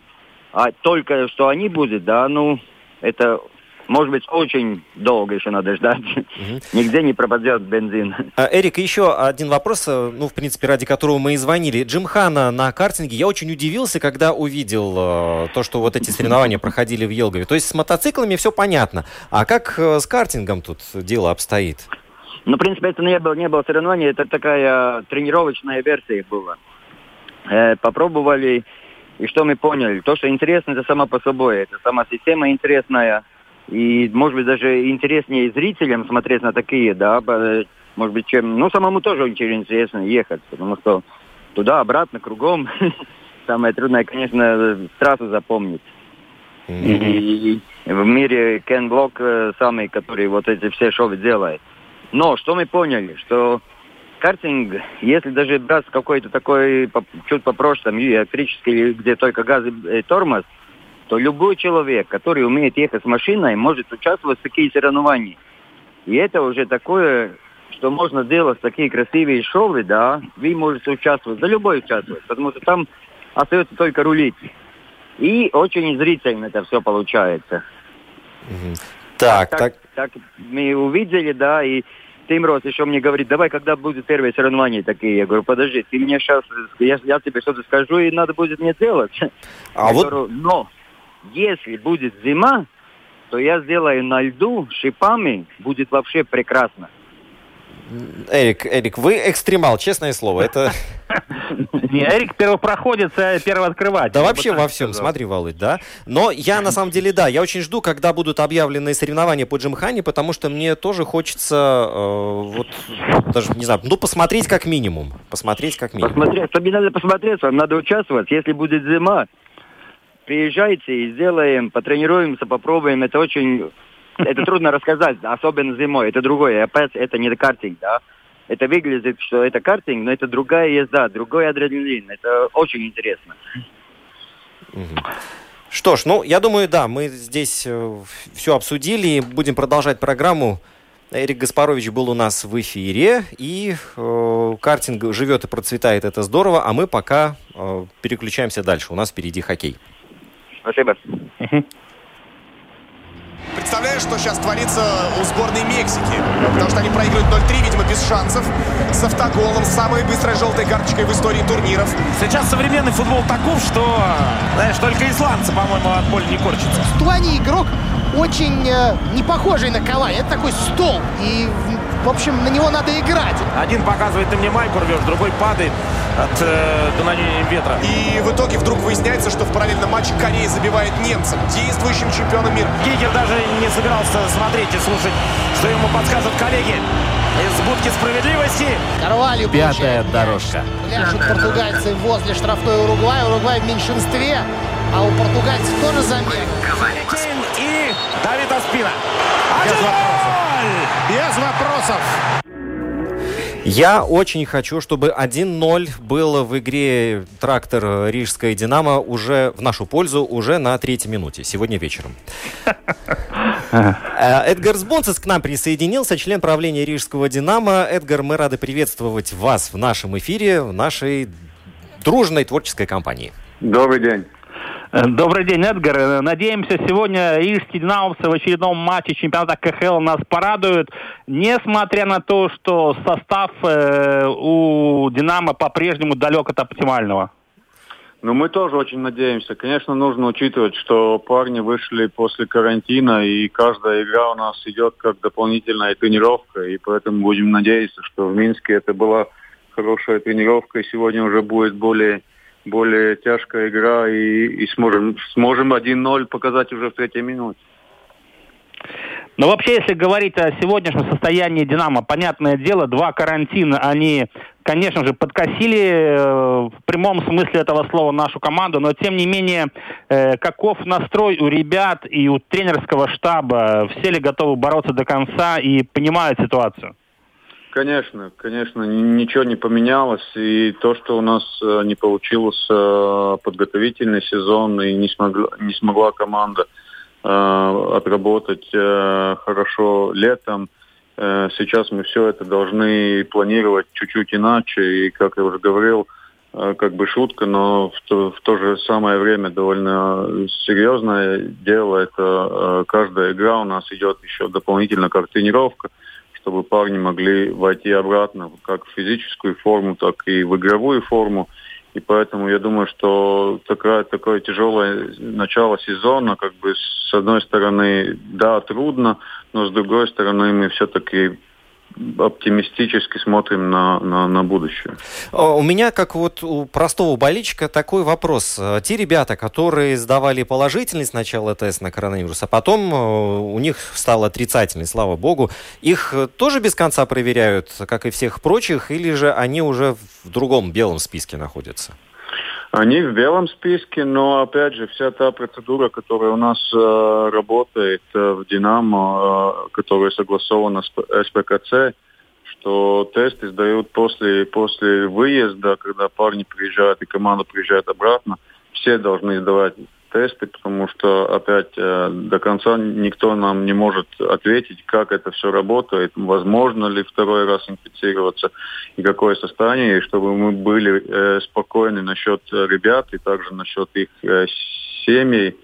а только что они будут, да, ну, это может быть, очень долго еще надо ждать. Угу. Нигде не пропадет бензин. А, Эрик, еще один вопрос, э, ну, в принципе, ради которого мы и звонили. Джимхана на картинге. Я очень удивился, когда увидел э, то, что вот эти соревнования проходили в Елгове. То есть с мотоциклами все понятно. А как э, с картингом тут дело обстоит? Ну, в принципе, это не было, не было соревнований, это такая тренировочная версия была. Э, попробовали, и что мы поняли? То, что интересно, это само по собой. Это сама система интересная и, может быть, даже интереснее зрителям смотреть на такие, да, может быть, чем... Ну, самому тоже очень интересно ехать, потому что туда-обратно, кругом. Самое трудное, конечно, трассу запомнить. И в мире Кен Блок э, самый, который вот эти все шоу делает. Но что мы поняли, что картинг, если даже брать какой-то такой чуть попроще, там, электрический, где только газ и тормоз, то любой человек, который умеет ехать с машиной, может участвовать в таких соревнованиях. И это уже такое, что можно делать такие красивые шоу, да, вы можете участвовать, за любой участвовать, потому что там остается только рулить. И очень зрительно это все получается. Так, так, так. Так мы увидели, да, и Тим Рос еще мне говорит, давай, когда будут первые соревнования такие? Я говорю, подожди, ты мне сейчас, я, я тебе что-то скажу, и надо будет мне делать. А я вот... говорю, но если будет зима, то я сделаю на льду шипами, будет вообще прекрасно. Эрик, Эрик, вы экстремал, честное слово. Это... Не, Эрик первопроходец, а первооткрыватель. Да вообще во всем, смотри, Володь, да. Но я на самом деле, да, я очень жду, когда будут объявлены соревнования по джимхане, потому что мне тоже хочется, э, вот, даже, не знаю, ну, посмотреть как минимум. Посмотреть как минимум. Посмотреть, тебе надо посмотреть, надо участвовать. Если будет зима, приезжайте и сделаем, потренируемся, попробуем. Это очень, это трудно рассказать, особенно зимой. Это другое. Опять это не картинг, да. Это выглядит, что это картинг, но это другая езда, другой адреналин. Это очень интересно. Что ж, ну, я думаю, да, мы здесь э, все обсудили. Будем продолжать программу. Эрик Гаспарович был у нас в эфире, и э, картинг живет и процветает, это здорово, а мы пока э, переключаемся дальше. У нас впереди хоккей. Спасибо. Представляешь, что сейчас творится у сборной Мексики? Потому что они проигрывают 0-3, видимо, без шансов. С автоголом, самой быстрой желтой карточкой в истории турниров. Сейчас современный футбол таков, что, знаешь, только исландцы, по-моему, от боли не корчатся. В плане игрок очень э, не похожий на Кавай. Это такой стол. И В общем, на него надо играть. Один показывает, ты мне майку рвешь, другой падает от э, дуновения ветра. И в итоге вдруг выясняется, что в параллельном матче Корея забивает немцам, действующим чемпионом мира. Гигер даже не собирался смотреть и слушать, что ему подсказывают коллеги из будки справедливости. Карвалью Пятая дорожка. Пляшут португальцы возле штрафной Уругвая. Уругвай в меньшинстве, а у португальцев тоже замер. И Давид Аспина. Вопросов. Без вопросов. Я очень хочу, чтобы 1-0 был в игре трактор Рижская Динамо уже в нашу пользу уже на третьей минуте, сегодня вечером. Э, Эдгар Сбонцес к нам присоединился, член правления Рижского Динамо. Эдгар, мы рады приветствовать вас в нашем эфире, в нашей дружной творческой компании. Добрый день. Добрый день, Эдгар. Надеемся, сегодня рижские динамовцы в очередном матче чемпионата КХЛ нас порадуют, несмотря на то, что состав э, у Динамо по-прежнему далек от оптимального. Ну, мы тоже очень надеемся. Конечно, нужно учитывать, что парни вышли после карантина, и каждая игра у нас идет как дополнительная тренировка, и поэтому будем надеяться, что в Минске это была хорошая тренировка, и сегодня уже будет более более тяжкая игра и, и сможем, сможем 1-0 показать уже в третьей минуте. Но вообще, если говорить о сегодняшнем состоянии «Динамо», понятное дело, два карантина, они, конечно же, подкосили э, в прямом смысле этого слова нашу команду, но тем не менее, э, каков настрой у ребят и у тренерского штаба? Все ли готовы бороться до конца и понимают ситуацию? Конечно, конечно, ничего не поменялось. И то, что у нас э, не получился подготовительный сезон и не смогла, не смогла команда э, отработать э, хорошо летом, э, сейчас мы все это должны планировать чуть-чуть иначе. И, как я уже говорил, э, как бы шутка, но в то, в то же самое время довольно серьезное дело. Это э, каждая игра у нас идет еще дополнительно как тренировка чтобы парни могли войти обратно как в физическую форму, так и в игровую форму. И поэтому я думаю, что такое, такое тяжелое начало сезона, как бы с одной стороны, да, трудно, но с другой стороны мы все-таки оптимистически смотрим на, на, на будущее. У меня, как вот у простого болельщика, такой вопрос. Те ребята, которые сдавали положительный сначала тест на коронавирус, а потом э, у них стал отрицательный, слава богу, их тоже без конца проверяют, как и всех прочих, или же они уже в другом белом списке находятся? Они в белом списке, но опять же вся та процедура, которая у нас э, работает э, в Динамо, э, которая согласована с СПКЦ, что тесты сдают после, после выезда, когда парни приезжают и команда приезжает обратно, все должны сдавать тесты, потому что опять э, до конца никто нам не может ответить, как это все работает, возможно ли второй раз инфицироваться и какое состояние, и чтобы мы были э, спокойны насчет ребят и также насчет их э, семей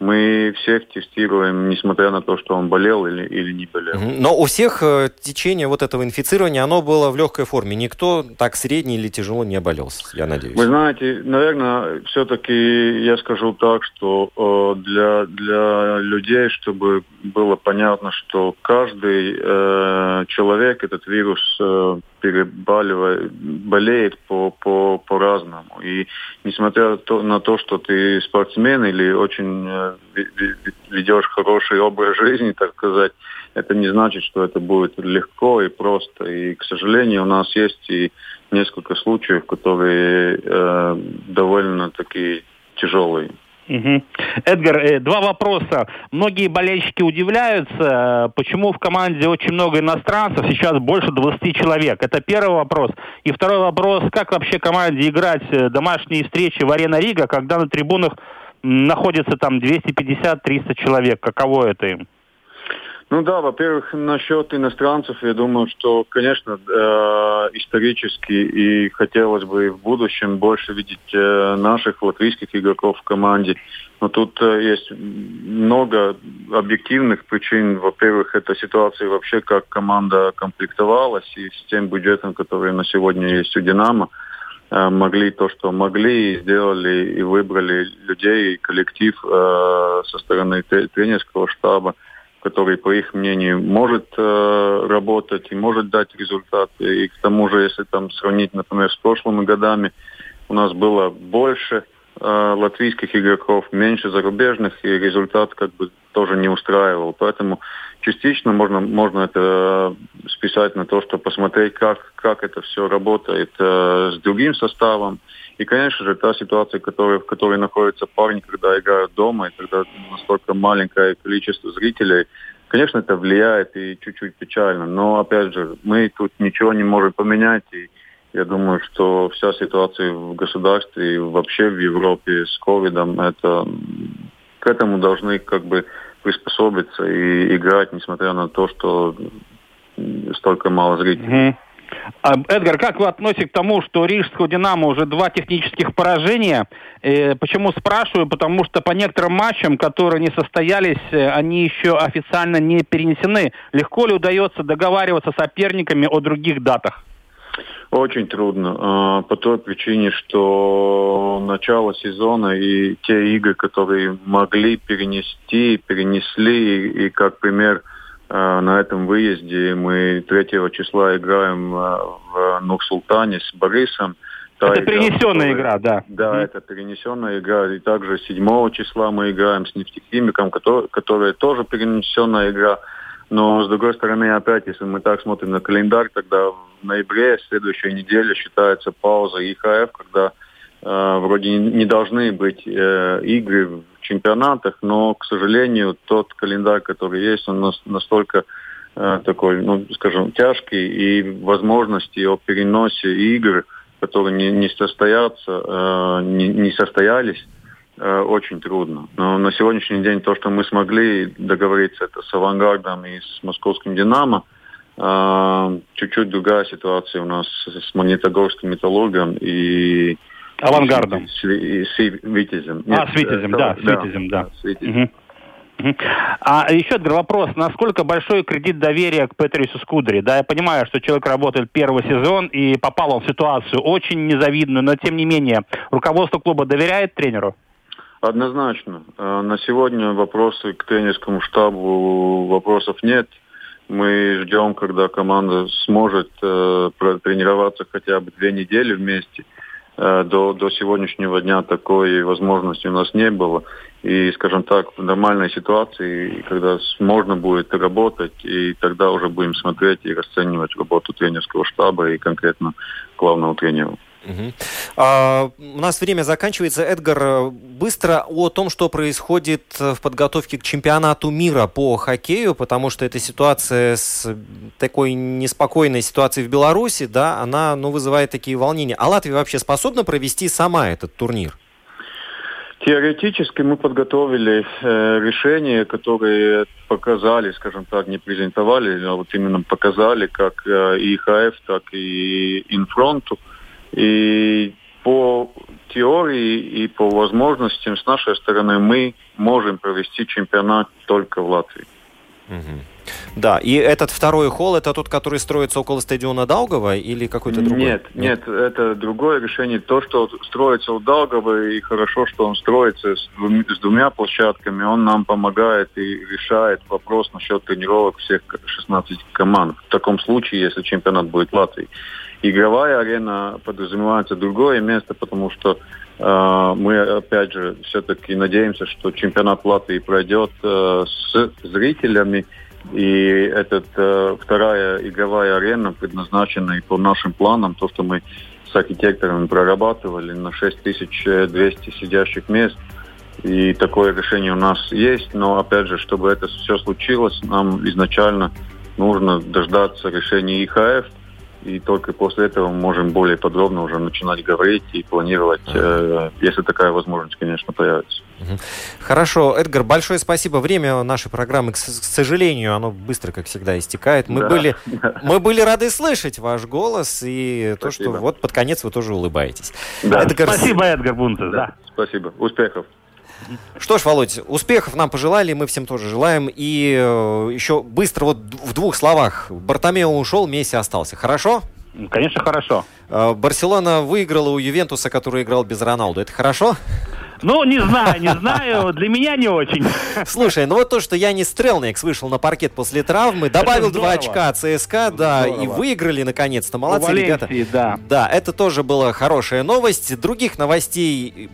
мы всех тестируем, несмотря на то, что он болел или, или не болел. Но у всех э, течение вот этого инфицирования, оно было в легкой форме. Никто так средний или тяжело не болел, я надеюсь. Вы знаете, наверное, все-таки я скажу так, что э, для, для людей, чтобы было понятно, что каждый э, человек этот вирус э, перебаливает, болеет по, по, по-разному. И несмотря то, на то, что ты спортсмен или очень э, ведешь хороший образ жизни, так сказать, это не значит, что это будет легко и просто. И, к сожалению, у нас есть и несколько случаев, которые э, довольно такие тяжелые. Угу. Эдгар, э, два вопроса. Многие болельщики удивляются, э, почему в команде очень много иностранцев, сейчас больше 20 человек. Это первый вопрос. И второй вопрос, как вообще команде играть э, домашние встречи в Арена Рига, когда на трибунах находится там 250-300 человек? Каково это им? Ну да, во-первых, насчет иностранцев, я думаю, что, конечно, э, исторически и хотелось бы в будущем больше видеть э, наших латвийских игроков в команде. Но тут э, есть много объективных причин. Во-первых, это ситуация вообще, как команда комплектовалась, и с тем бюджетом, который на сегодня есть у «Динамо», э, могли то, что могли, и сделали, и выбрали людей, и коллектив э, со стороны тренерского штаба который, по их мнению, может э, работать и может дать результаты. И к тому же, если там сравнить, например, с прошлыми годами, у нас было больше э, латвийских игроков, меньше зарубежных, и результат как бы тоже не устраивал. Поэтому частично можно, можно это э, списать на то, что посмотреть, как, как это все работает э, с другим составом. И, конечно же, та ситуация, которая, в которой находятся парни, когда играют дома, и когда настолько маленькое количество зрителей, конечно, это влияет и чуть-чуть печально. Но, опять же, мы тут ничего не можем поменять. И я думаю, что вся ситуация в государстве и вообще в Европе с ковидом, это к этому должны как бы приспособиться и играть, несмотря на то, что столько мало зрителей. А, Эдгар, как вы относитесь к тому, что Рижского «Динамо» уже два технических поражения? Э, почему спрашиваю? Потому что по некоторым матчам, которые не состоялись, э, они еще официально не перенесены. Легко ли удается договариваться с соперниками о других датах? Очень трудно. А, по той причине, что начало сезона и те игры, которые могли перенести, перенесли, и, как пример на этом выезде мы 3 числа играем а, в Нур-Султане с Борисом. Та это игра, перенесенная которая, игра, да. Да, mm-hmm. это перенесенная игра. И также 7 числа мы играем с нефтехимиком, который, которая тоже перенесенная игра. Но, с другой стороны, опять, если мы так смотрим на календарь, тогда в ноябре следующей неделе считается пауза ИХФ, когда э, вроде не, должны быть э, игры в чемпионатах, но, к сожалению, тот календарь, который есть, он нас, настолько э, такой, ну, скажем, тяжкий, и возможности о переносе игр, которые не, не состоятся, э, не, не состоялись, Э, очень трудно. Но на сегодняшний день то, что мы смогли договориться это с «Авангардом» и с московским «Динамо», э, чуть-чуть другая ситуация у нас с магнитогорским металлургом и авангардом. С, с, Витязем. А, Нет, с Витязем, да, с Витязем, да. да. С Витязем. Угу. А еще один вопрос. Насколько большой кредит доверия к Петрису Скудери? Да, я понимаю, что человек работает первый сезон и попал он в ситуацию очень незавидную, но тем не менее, руководство клуба доверяет тренеру? Однозначно. Э, на сегодня вопросы к тренерскому штабу вопросов нет. Мы ждем, когда команда сможет э, тренироваться хотя бы две недели вместе. Э, до, до сегодняшнего дня такой возможности у нас не было. И, скажем так, в нормальной ситуации, когда можно будет работать, и тогда уже будем смотреть и расценивать работу тренерского штаба и конкретно главного тренера. Угу. А, у нас время заканчивается. Эдгар, быстро о том, что происходит в подготовке к чемпионату мира по хоккею, потому что эта ситуация с такой неспокойной ситуацией в Беларуси, да, она ну, вызывает такие волнения. А Латвия вообще способна провести сама этот турнир? Теоретически мы подготовили э, решения, которые показали, скажем так, не презентовали, а вот именно показали как э, и ИХФ, так и Инфронту. Э, и по теории и по возможностям с нашей стороны мы можем провести чемпионат только в Латвии. Угу. Да, и этот второй холл, это тот, который строится около стадиона Даугава или какой-то другой? Нет, нет, нет, это другое решение. То, что строится у Даугава, и хорошо, что он строится с двумя, с двумя площадками, он нам помогает и решает вопрос насчет тренировок всех 16 команд. В таком случае, если чемпионат будет в Латвии игровая арена подразумевается другое место, потому что э, мы, опять же, все-таки надеемся, что чемпионат Латвии пройдет э, с зрителями. И эта э, вторая игровая арена предназначена и по нашим планам, то, что мы с архитекторами прорабатывали на 6200 сидящих мест. И такое решение у нас есть, но опять же, чтобы это все случилось, нам изначально нужно дождаться решения ИХФ, и только после этого мы можем более подробно уже начинать говорить и планировать, э, если такая возможность, конечно, появится. Хорошо, Эдгар, большое спасибо. Время нашей программы, к, сожалению, оно быстро, как всегда, истекает. Мы, да. были, мы были рады слышать ваш голос и спасибо. то, что вот под конец вы тоже улыбаетесь. Да. Эдгар... Спасибо, Эдгар Бунтес. Да. да. Спасибо. Успехов. Что ж, Володь, успехов нам пожелали, мы всем тоже желаем. И э, еще быстро, вот в двух словах. Бартомео ушел, Месси остался. Хорошо? Конечно, хорошо. Э, Барселона выиграла у Ювентуса, который играл без Роналду. Это хорошо? Ну, не знаю, не знаю. Для меня не очень. Слушай, ну вот то, что Янис Стрелникс вышел на паркет после травмы, добавил два очка ЦСКА, да, и выиграли наконец-то. Молодцы ребята. Да. Да, это тоже была хорошая новость. Других новостей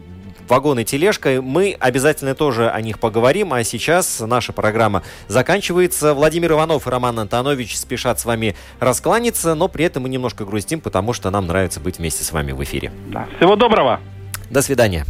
вагон и тележка. Мы обязательно тоже о них поговорим. А сейчас наша программа заканчивается. Владимир Иванов и Роман Антонович спешат с вами раскланяться, но при этом мы немножко грустим, потому что нам нравится быть вместе с вами в эфире. Да. Всего доброго. До свидания.